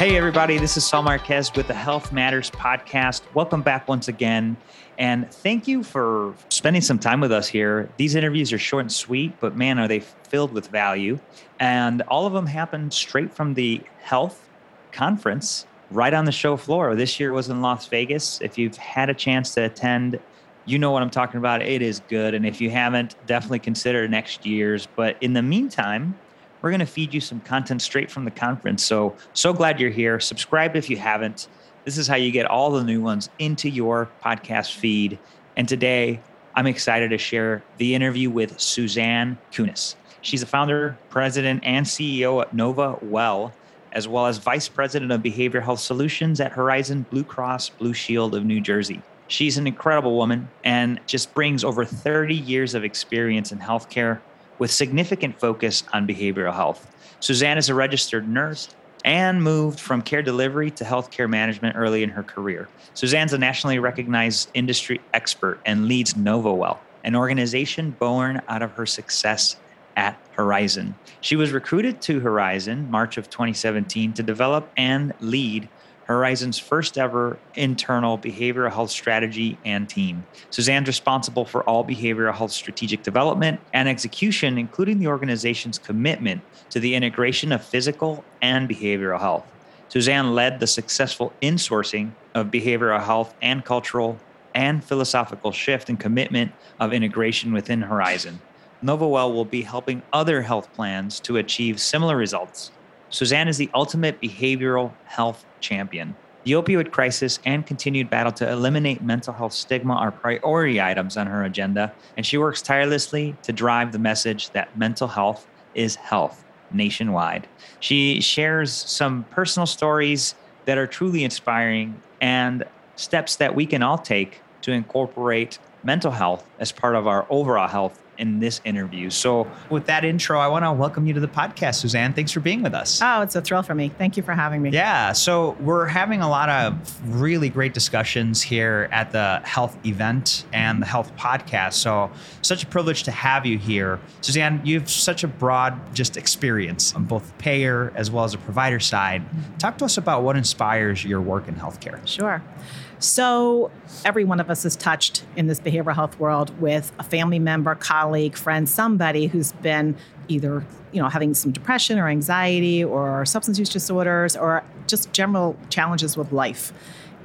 Hey, everybody, this is Saul Marquez with the HLTH Matters podcast. Welcome back once again. And thank you for spending some time with us here. These interviews are short and sweet, but man, are they filled with value. And all of them happen straight from the health conference right on the show floor. This year was in Las Vegas. If you've had a chance to attend, you know what I'm talking about. It is good. And if you haven't, definitely consider next year's. But in the meantime, we're going to feed you some content straight from the conference. So, so glad you're here. Subscribe if you haven't. This is how you get all the new ones into your podcast feed. And today, I'm excited to share the interview with Suzanne Kunis. She's the founder, president, and CEO at NovaWell, as well as vice president of behavioral health solutions at Horizon Blue Cross Blue Shield of New Jersey. She's an incredible woman and just brings over 30 years of experience in healthcare with significant focus on behavioral health. Suzanne is a registered nurse and moved from care delivery to healthcare management early in her career. Suzanne's a nationally recognized industry expert and leads NovaWell, an organization born out of her success at Horizon. She was recruited to Horizon March of 2017 to develop and lead Horizon's first ever internal behavioral health strategy and team. Suzanne's responsible for all behavioral health strategic development and execution, including the organization's commitment to the integration of physical and behavioral health. Suzanne led the successful insourcing of behavioral health and cultural and philosophical shift and commitment of integration within Horizon. NovaWell will be helping other health plans to achieve similar results. Suzanne is the ultimate behavioral health champion. The opioid crisis and continued battle to eliminate mental health stigma are priority items on her agenda, and she works tirelessly to drive the message that mental health is health nationwide. She shares some personal stories that are truly inspiring and steps that we can all take to incorporate mental health as part of our overall health in this interview. So, with that intro, I want to welcome you to the podcast, Suzanne. Thanks for being with us. Oh, it's a thrill for me. Thank you for having me. Yeah. So, we're having a lot of really great discussions here at the health event and the health podcast. So, such a privilege to have you here. Suzanne, you have such a broad just experience on both the payer as well as the provider side. Mm-hmm. Talk to us about what inspires your work in healthcare. Sure. So, every one of us is touched in this behavioral health world with a family member, colleague, friend, somebody who's been either you know having some depression or anxiety or substance use disorders or just general challenges with life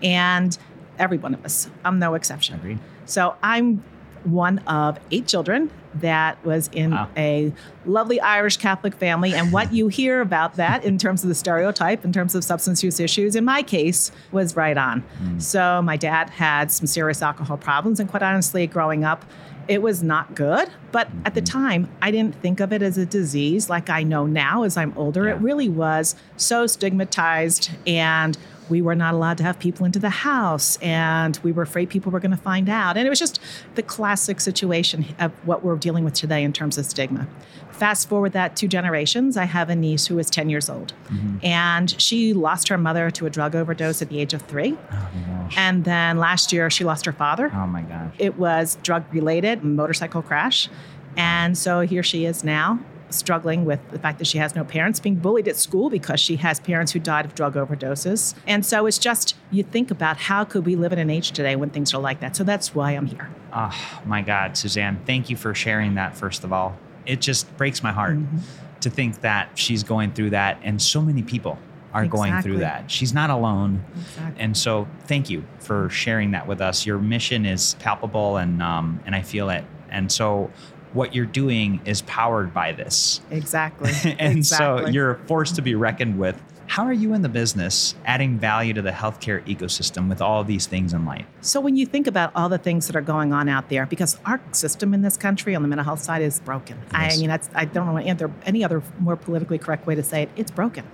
and every one of us i'm no exception Agreed. so i'm one of eight children that was in Wow. a lovely Irish Catholic family. And what you hear about that in terms of the stereotype, in terms of substance use issues, in my case, was right on. Hmm. So my dad had some serious alcohol problems. And quite honestly, growing up, it was not good. But at the hmm. time, I didn't think of it as a disease like I know now as I'm older. It really was so stigmatized and we were not allowed to have people into the house and we were afraid people were going to find out. And it was just the classic situation of what we're dealing with today in terms of stigma. Fast forward that two generations i have a niece who is 10 years old. Mm-hmm. And she lost her mother to a drug overdose at the age of three. Oh my gosh. and then last year she lost her father. Oh my gosh. it was drug related motorcycle crash. And so here she is now struggling with the fact that she has no parents being bullied at school because she has parents who died of drug overdoses and so it's just you think about how could we live in an age today when things are like that so that's why i'm here Oh my God, Suzanne, thank you for sharing that, first of all. It just breaks my heart Mm-hmm. to think that she's going through that and so many people are going through that. She's not alone. Exactly. And so thank you for sharing that with us. Your mission is palpable and um, and I feel it. And so what you're doing is powered by this. exactly and so you're a force to be reckoned with. How are you in the business adding value to the healthcare ecosystem with all these things in light? So when you think about all the things that are going on out there, because our system in this country on the mental health side is broken. I mean, that's I don't know any other more politically correct way to say it. It's broken.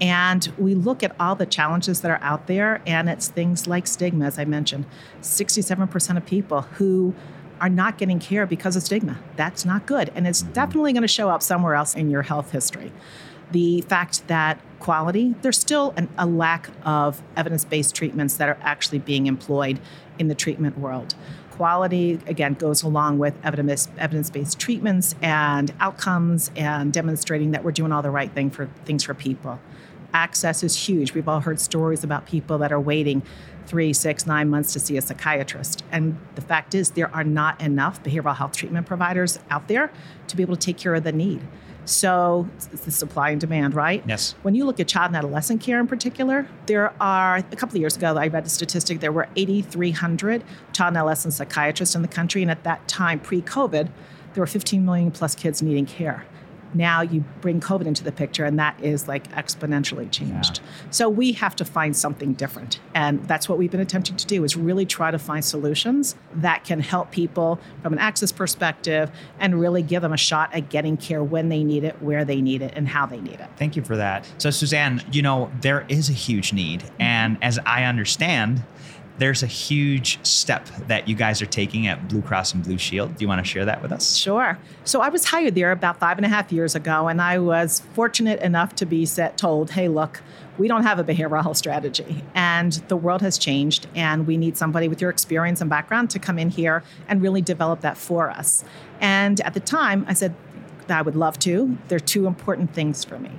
And we look at all the challenges that are out there, and it's things like stigma, as I mentioned. 67% of people who are not getting care because of stigma. That's not good. And it's mm-hmm. definitely going to show up somewhere else in your health history. The fact that quality, there's still an, a lack of evidence based treatments that are actually being employed in the treatment world. Quality, again, goes along with evidence based treatments and outcomes and demonstrating that we're doing all the right thing for things for people. access is huge. We've all heard stories about people that are waiting three, six, nine months to see a psychiatrist. And the fact is, there are not enough behavioral health treatment providers out there to be able to take care of the need. So it's the supply and demand, right? Yes. When you look at child and adolescent care in particular, there are a couple of years ago I read a statistic there were 8,300 child and adolescent psychiatrists in the country, and at that time, pre-COVID, there were 15 million plus kids needing care. Now you bring COVID into the picture, and that is like exponentially changed. Yeah. So we have to find something different, and that's what we've been attempting to do: is really try to find solutions that can help people from an access perspective, and really give them a shot at getting care when they need it, where they need it, and how they need it. Thank you for that. So Suzanne, you know there is a huge need, mm-hmm. and as I understand there's a huge step that you guys are taking at Blue Cross and Blue Shield. Do you want to share that with us? Sure. So I was hired there about five and a half years ago, and I was fortunate enough to be set told, hey, look, we don't have a behavioral health strategy, and the world has changed, and we need somebody with your experience and background to come in here and really develop that for us. And at the time, I said, I would love to. There are two important things for me.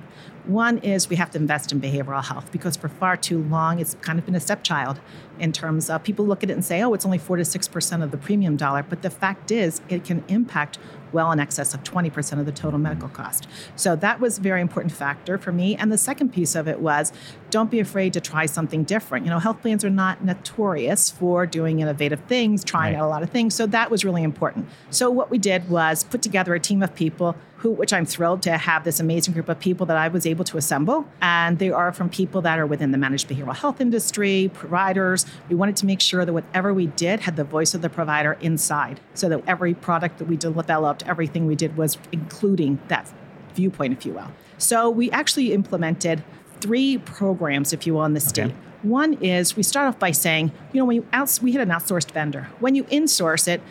One is we have to invest in behavioral health because for far too long it's kind of been a stepchild in terms of people look at it and say, oh, it's only 4 to 6% of the premium dollar. But the fact is, it can impact well in excess of 20% of the total medical cost. So that was a very important factor for me. And the second piece of it was don't be afraid to try something different. You know, health plans are not notorious for doing innovative things, trying right. out a lot of things. So that was really important. So what we did was put together a team of people who, which I'm thrilled to have this amazing group of people that I was able to assemble. And they are from people that are within the managed behavioral health industry, providers. We wanted to make sure that whatever we did had the voice of the provider inside so that every product that we developed, everything we did was including that viewpoint, if you will. So we actually implemented three programs, if you will, in the state. Okay. One is we start off by saying, you know, when you outs- we had an outsourced vendor. When you insource it,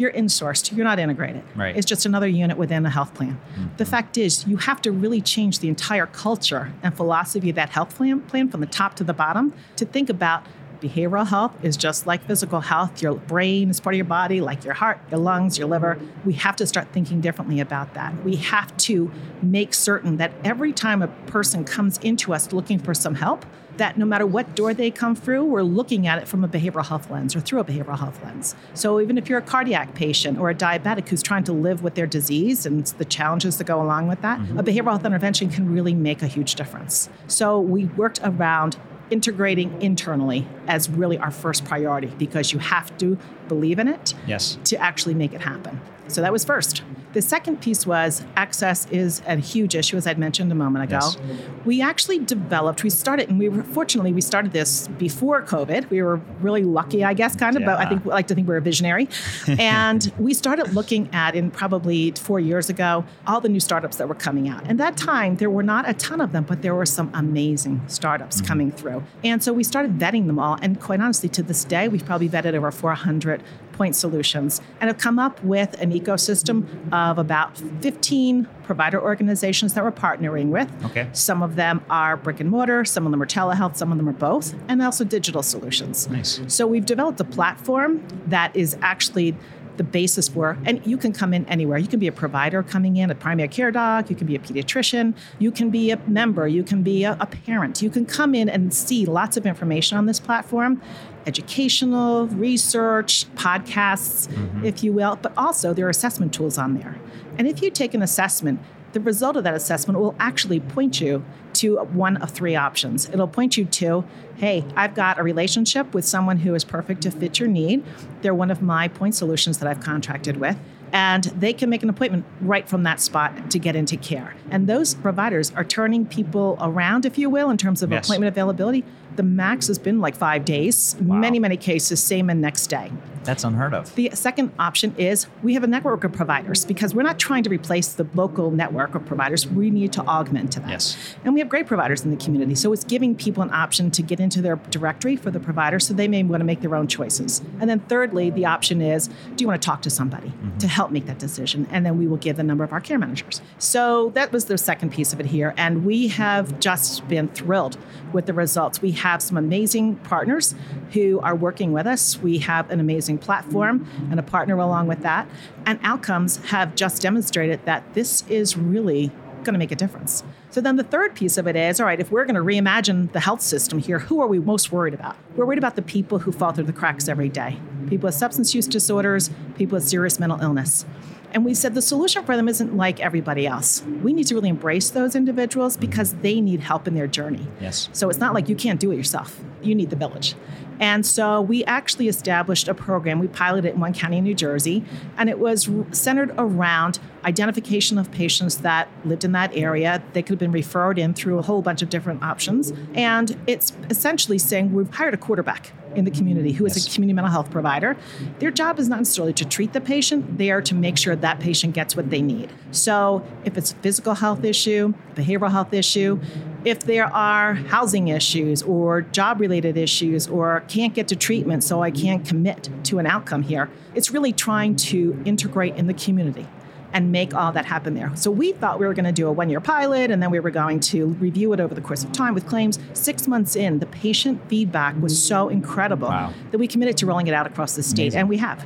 you're insourced. You're not integrated. Right. It's just another unit within a health plan. Mm-hmm. The fact is, you have to really change the entire culture and philosophy of that health plan, plan from the top to the bottom to think about behavioral health is just like physical health. Your brain is part of your body, like your heart, your lungs, your liver. We have to start thinking differently about that. We have to make certain that every time a person comes into us looking for some help, that no matter what door they come through, we're looking at it from a behavioral health lens or through a behavioral health lens. So even if you're a cardiac patient or a diabetic who's trying to live with their disease and the challenges that go along with that, mm-hmm. a behavioral health intervention can really make a huge difference. So we worked around integrating internally as really our first priority because you have to believe in it yes. to actually make it happen. So that was first. The second piece was access is a huge issue, as I'd mentioned a moment ago. Yes. We actually developed, we started, and we were fortunately we started this before COVID. We were really lucky, I guess, kind of, yeah. but I think I like to think we are a visionary. and we started looking at in probably four years ago all the new startups that were coming out. And that time there were not a ton of them, but there were some amazing startups mm-hmm. coming through. And so we started vetting them all. And quite honestly, to this day, we've probably vetted over 400 point solutions and have come up with an ecosystem of about 15 provider organizations that we're partnering with. Okay. Some of them are brick and mortar, some of them are telehealth, some of them are both, and also digital solutions. Nice. So we've developed a platform that is actually the basis for, and you can come in anywhere. You can be a provider coming in, a primary care doc, you can be a pediatrician, you can be a member, you can be a, a parent. You can come in and see lots of information on this platform educational, research, podcasts, mm-hmm. if you will, but also there are assessment tools on there. And if you take an assessment, the result of that assessment will actually point you to one of three options. It'll point you to, hey, I've got a relationship with someone who is perfect to fit your need. They're one of my point solutions that I've contracted with. And they can make an appointment right from that spot to get into care. And those providers are turning people around, if you will, in terms of yes. appointment availability the max has been like five days. Wow. Many, many cases, same and next day. That's unheard of. The second option is we have a network of providers because we're not trying to replace the local network of providers. We need to augment to that. Yes. And we have great providers in the community. So it's giving people an option to get into their directory for the provider so they may want to make their own choices. And then thirdly, the option is do you want to talk to somebody mm-hmm. to help make that decision? And then we will give the number of our care managers. So that was the second piece of it here. And we have just been thrilled with the results. We have some amazing partners who are working with us. We have an amazing platform and a partner along with that. And outcomes have just demonstrated that this is really going to make a difference. So then the third piece of it is all right, if we're going to reimagine the health system here, who are we most worried about? We're worried about the people who fall through the cracks every day people with substance use disorders, people with serious mental illness. And we said the solution for them isn't like everybody else. We need to really embrace those individuals mm-hmm. because they need help in their journey. Yes. So it's not like you can't do it yourself. You need the village. And so we actually established a program. We piloted it in one county in New Jersey, and it was centered around identification of patients that lived in that area. They could have been referred in through a whole bunch of different options. And it's essentially saying we've hired a quarterback in the community who is yes. a community mental health provider. Their job is not necessarily to treat the patient, they are to make sure that patient gets what they need. So if it's a physical health issue, behavioral health issue, if there are housing issues or job related issues or can't get to treatment so I can't commit to an outcome here, it's really trying to integrate in the community and make all that happen there. So we thought we were going to do a one year pilot and then we were going to review it over the course of time with claims. Six months in, the patient feedback was so incredible wow. that we committed to rolling it out across the state, Amazing. and we have.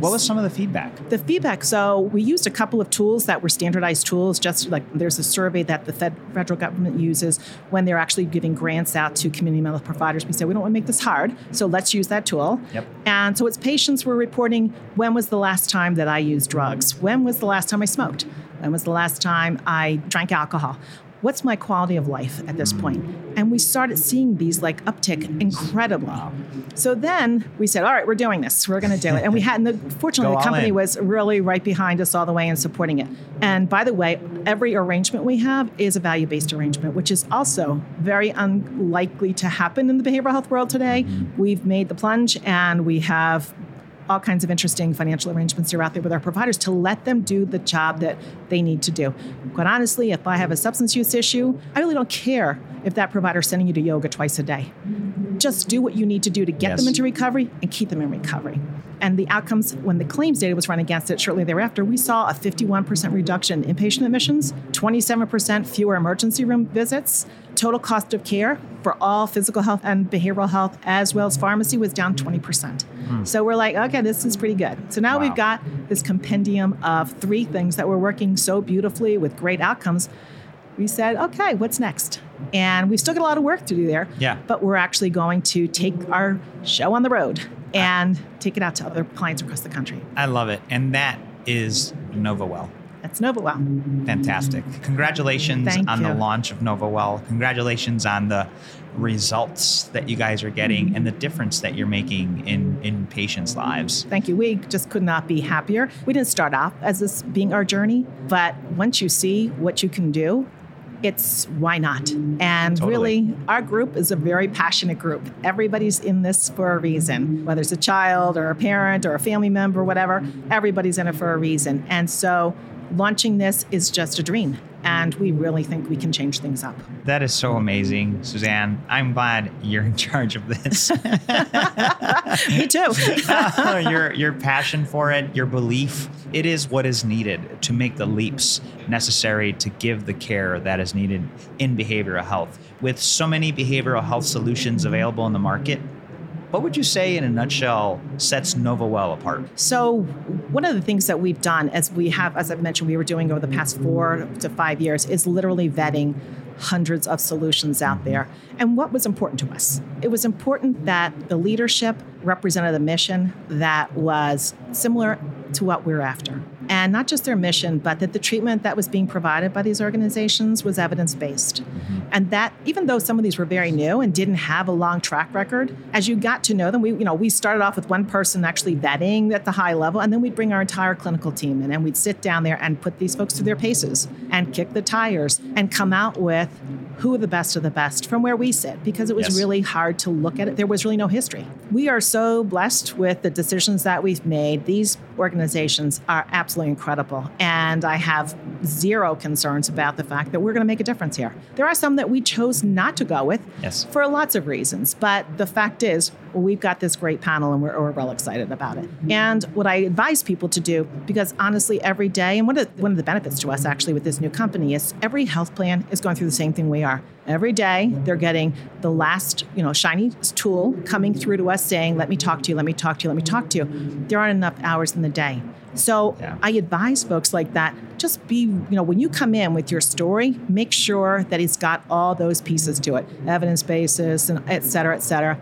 What was some of the feedback? The feedback. So we used a couple of tools that were standardized tools, just like there's a survey that the Fed, federal government uses when they're actually giving grants out to community mental health providers. We said, we don't want to make this hard, so let's use that tool. Yep. And so it's patients were reporting when was the last time that I used drugs? When was the last time I smoked? When was the last time I drank alcohol? What's my quality of life at this point? And we started seeing these like uptick incredibly. So then we said, all right, we're doing this. We're going to do it. And we had, and the, fortunately, the company in. was really right behind us all the way and supporting it. And by the way, every arrangement we have is a value based arrangement, which is also very unlikely to happen in the behavioral health world today. Mm-hmm. We've made the plunge and we have all kinds of interesting financial arrangements are out there with our providers to let them do the job that they need to do. Quite honestly, if I have a substance use issue, I really don't care if that provider is sending you to yoga twice a day. Just do what you need to do to get yes. them into recovery and keep them in recovery. And the outcomes, when the claims data was run against it shortly thereafter, we saw a 51% reduction in patient admissions, 27% fewer emergency room visits, total cost of care for all physical health and behavioral health, as well as pharmacy, was down 20%. Mm. So we're like, okay, this is pretty good. So now wow. we've got this compendium of three things that we're working so beautifully with great outcomes. We said, okay, what's next? And we've still got a lot of work to do there. Yeah. But we're actually going to take our show on the road and take it out to other clients across the country. I love it. And that is NovaWell. That's NovaWell. Fantastic. Congratulations Thank on you. the launch of NovaWell. Congratulations on the results that you guys are getting mm-hmm. and the difference that you're making in, in patients' lives. Thank you. We just could not be happier. We didn't start off as this being our journey, but once you see what you can do it's why not? And totally. really, our group is a very passionate group. Everybody's in this for a reason, whether it's a child or a parent or a family member, whatever, everybody's in it for a reason. And so, launching this is just a dream and we really think we can change things up. That is so amazing, Suzanne. I'm glad you're in charge of this. Me too. your your passion for it, your belief, it is what is needed to make the leaps necessary to give the care that is needed in behavioral health. With so many behavioral health solutions available in the market, what would you say, in a nutshell, sets NovaWell apart? So, one of the things that we've done, as we have, as I've mentioned, we were doing over the past four to five years, is literally vetting hundreds of solutions out mm-hmm. there. And what was important to us? It was important that the leadership represented a mission that was similar to what we're after. And not just their mission, but that the treatment that was being provided by these organizations was evidence based. Mm-hmm. And that even though some of these were very new and didn't have a long track record, as you got to know them, we you know we started off with one person actually vetting at the high level, and then we'd bring our entire clinical team in and we'd sit down there and put these folks through their paces and kick the tires and come out with who are the best of the best from where we sit because it was yes. really hard to look at it. There was really no history. We are so blessed with the decisions that we've made. These organizations are absolutely incredible. And I have zero concerns about the fact that we're going to make a difference here. There are some that we chose not to go with yes. for lots of reasons. But the fact is, well, we've got this great panel and we're, we're real excited about it. Mm-hmm. And what I advise people to do, because honestly, every day, and one of, one of the benefits to us actually with this new company is every health plan is going through the same thing we are Every day, they're getting the last, you know, shiny tool coming through to us saying, "Let me talk to you. Let me talk to you. Let me talk to you." There aren't enough hours in the day. So Yeah. I advise folks like that just be, you know, when you come in with your story, make sure that it's got all those pieces to it, evidence basis, and et cetera, et cetera.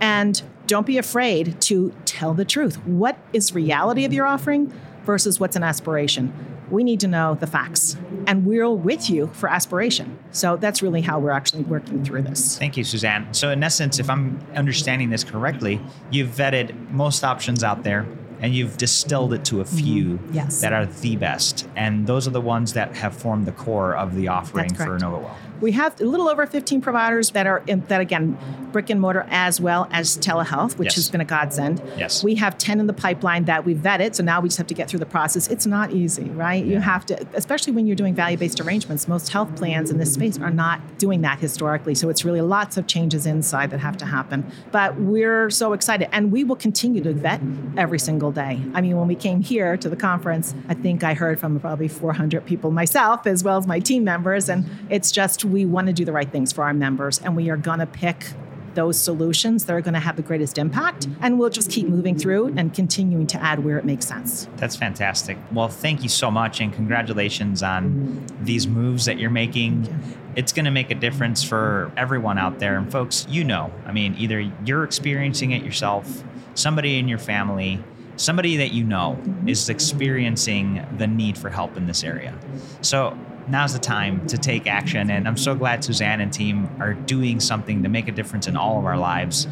And don't be afraid to tell the truth. What is reality of your offering versus what's an aspiration? We need to know the facts, and we're with you for aspiration. So that's really how we're actually working through this. Thank you, Suzanne. So, in essence, if I'm understanding this correctly, you've vetted most options out there and you've distilled it to a few Mm-hmm. Yes. that are the best. And those are the ones that have formed the core of the offering for. NovaWell. We have a little over 15 providers that are in, that again brick and mortar as well as telehealth, which Yes. has been a godsend. Yes. We have 10 in the pipeline that we've vetted, so now we just have to get through the process. It's not easy, right? You have to, especially when you're doing value-based arrangements. Most health plans in this space are not doing that historically, so it's really lots of changes inside that have to happen. But we're so excited, and we will continue to vet every single day. I mean, when we came here to the conference, I think I heard from probably 400 people myself as well as my team members, and it's just we want to do the right things for our members, and we are going to pick those solutions that are going to have the greatest impact, and we'll just keep moving through and continuing to add where it makes sense. That's fantastic. Well, thank you so much and congratulations on these moves that you're making. It's going to make a difference for everyone out there. And folks, you know, I mean, either you're experiencing it yourself, somebody in your family, somebody that you know mm-hmm. is experiencing the need for help in this area. So, now's the time to take action. And I'm so glad Suzanne and team are doing something to make a difference in all of our lives.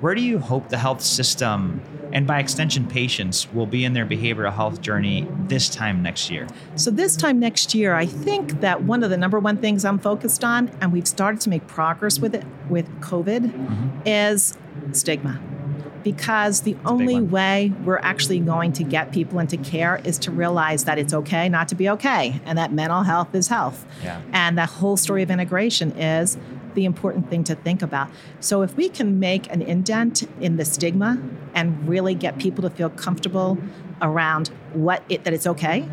Where do you hope the health system and by extension patients will be in their behavioral health journey this time next year? So, this time next year, I think that one of the number one things I'm focused on, and we've started to make progress with it with COVID, mm-hmm. is stigma. Because the only way we're actually going to get people into care is to realize that it's okay not to be okay, and that mental health is health. Yeah. And the whole story of integration is the important thing to think about. So if we can make an indent in the stigma and really get people to feel comfortable around what it that it's okay,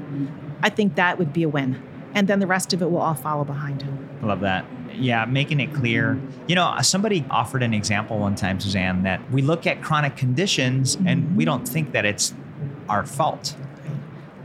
I think that would be a win. And then the rest of it will all follow behind. I love that. Yeah, making it clear. You know, somebody offered an example one time, Suzanne, that we look at chronic conditions and mm-hmm. we don't think that it's our fault.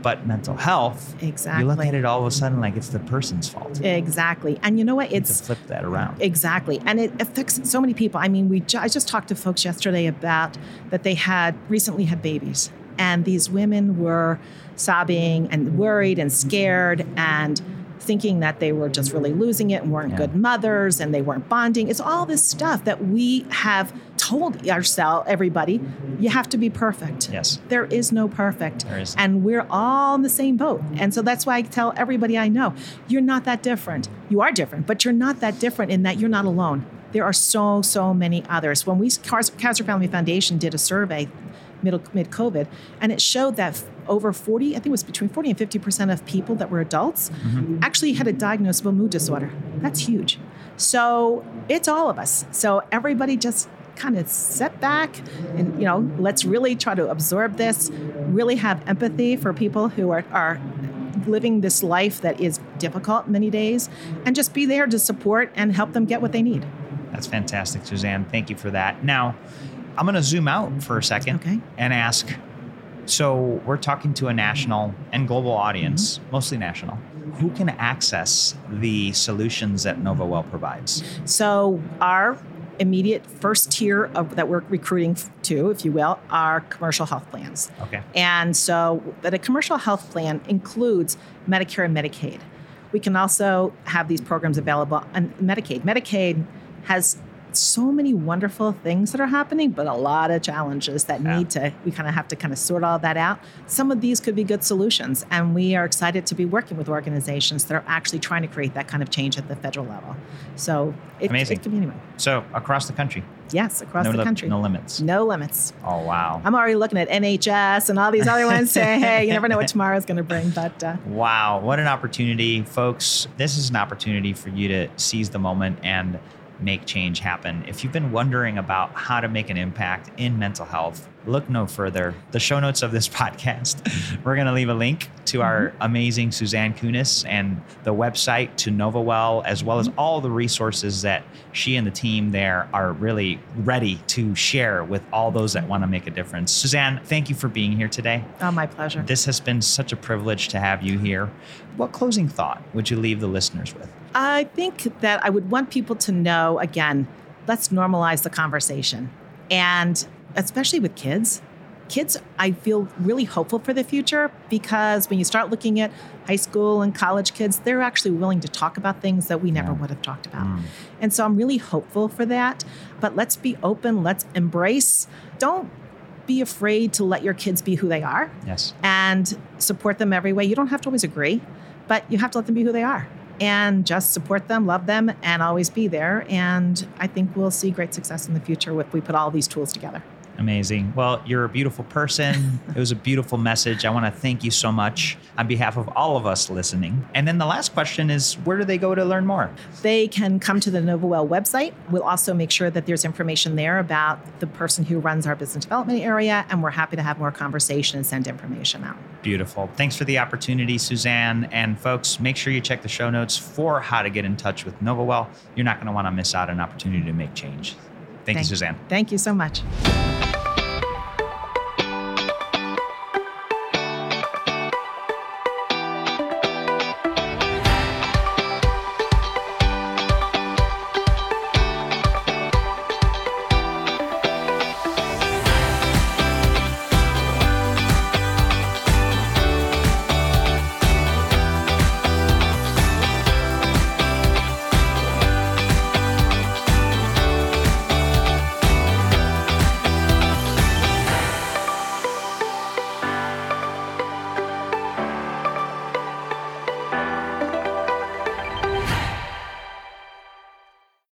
But mental health, exactly. you look at it all of a sudden like it's the person's fault. Exactly. And you know what? to It's flip that around. Exactly. And it affects so many people. I mean, we ju- I just talked to folks yesterday about that they had recently had babies. And these women were sobbing and worried and scared and thinking that they were just really losing it and weren't Yeah. good mothers and they weren't bonding. It's all this stuff that we have told ourselves, everybody, you have to be perfect. Yes. There is no perfect. There isn't. And we're all in the same boat. And so that's why I tell everybody I know, you're not that different. You are different, but you're not that different in that you're not alone. There are so, so many others. When we, Kaiser Family Foundation did a survey mid COVID, and it showed that over 40, I think it was between 40 and 50% of people that were adults mm-hmm. actually had a diagnosable mood disorder. That's huge. So it's all of us. So everybody just kind of sit back and you know let's really try to absorb this really have empathy for people who are, are living this life that is difficult many days and just be there to support and help them get what they need That's fantastic, Suzanne. Thank you for that. Now, I'm going to zoom out for a second Okay. and ask so, we're talking to a national and global audience, Mm-hmm. mostly national. Who can access the solutions that NovaWell provides? So our immediate first tier of, that we're recruiting to, if you will, are commercial health plans. Okay. And so that a commercial health plan includes Medicare and Medicaid. We can also have these programs available on Medicaid. Medicaid has so many wonderful things that are happening, but a lot of challenges that Yeah. need to, we kind of have to kind of sort all that out. Some of these could be good solutions, and we are excited to be working with organizations that are actually trying to create that kind of change at the federal level. So it, Amazing. it could be anywhere. So, across the country, Yes, across no, the li- country. no limits. No limits. Oh, wow. I'm already looking at NHS and all these other ones saying, hey, you never know what tomorrow's going to bring. But uh, Wow, what an opportunity, folks. This is an opportunity for you to seize the moment and make change happen. If you've been wondering about how to make an impact in mental health, look no further. The show notes of this podcast, we're going to leave a link to our Mm-hmm. amazing Suzanne Kunis and the website to NovaWell, as well Mm-hmm. as all the resources that she and the team there are really ready to share with all those that want to make a difference. Suzanne, thank you for being here today. Oh, my pleasure. This has been such a privilege to have you here. What closing thought would you leave the listeners with? I think that I would want people to know again, let's normalize the conversation. And especially with kids, kids, I feel really hopeful for the future because when you start looking at high school and college kids, they're actually willing to talk about things that we never Yeah. would have talked about. Mm. And so I'm really hopeful for that. But let's be open, let's embrace. Don't be afraid to let your kids be who they are Yes. and support them every way. You don't have to always agree, but you have to let them be who they are and just support them, love them, and always be there. And I think we'll see great success in the future if we put all these tools together. Amazing. Well, you're a beautiful person. it was a beautiful message. I want to thank you so much on behalf of all of us listening. And then the last question is where do they go to learn more? They can come to the NovaWell website. We'll also make sure that there's information there about the person who runs our business development area, and we're happy to have more conversation and send information out. Beautiful. Thanks for the opportunity, Suzanne. And folks, make sure you check the show notes for how to get in touch with NovaWell. You're not going to want to miss out on an opportunity to make change. Thank, you, Suzanne. Thank you so much.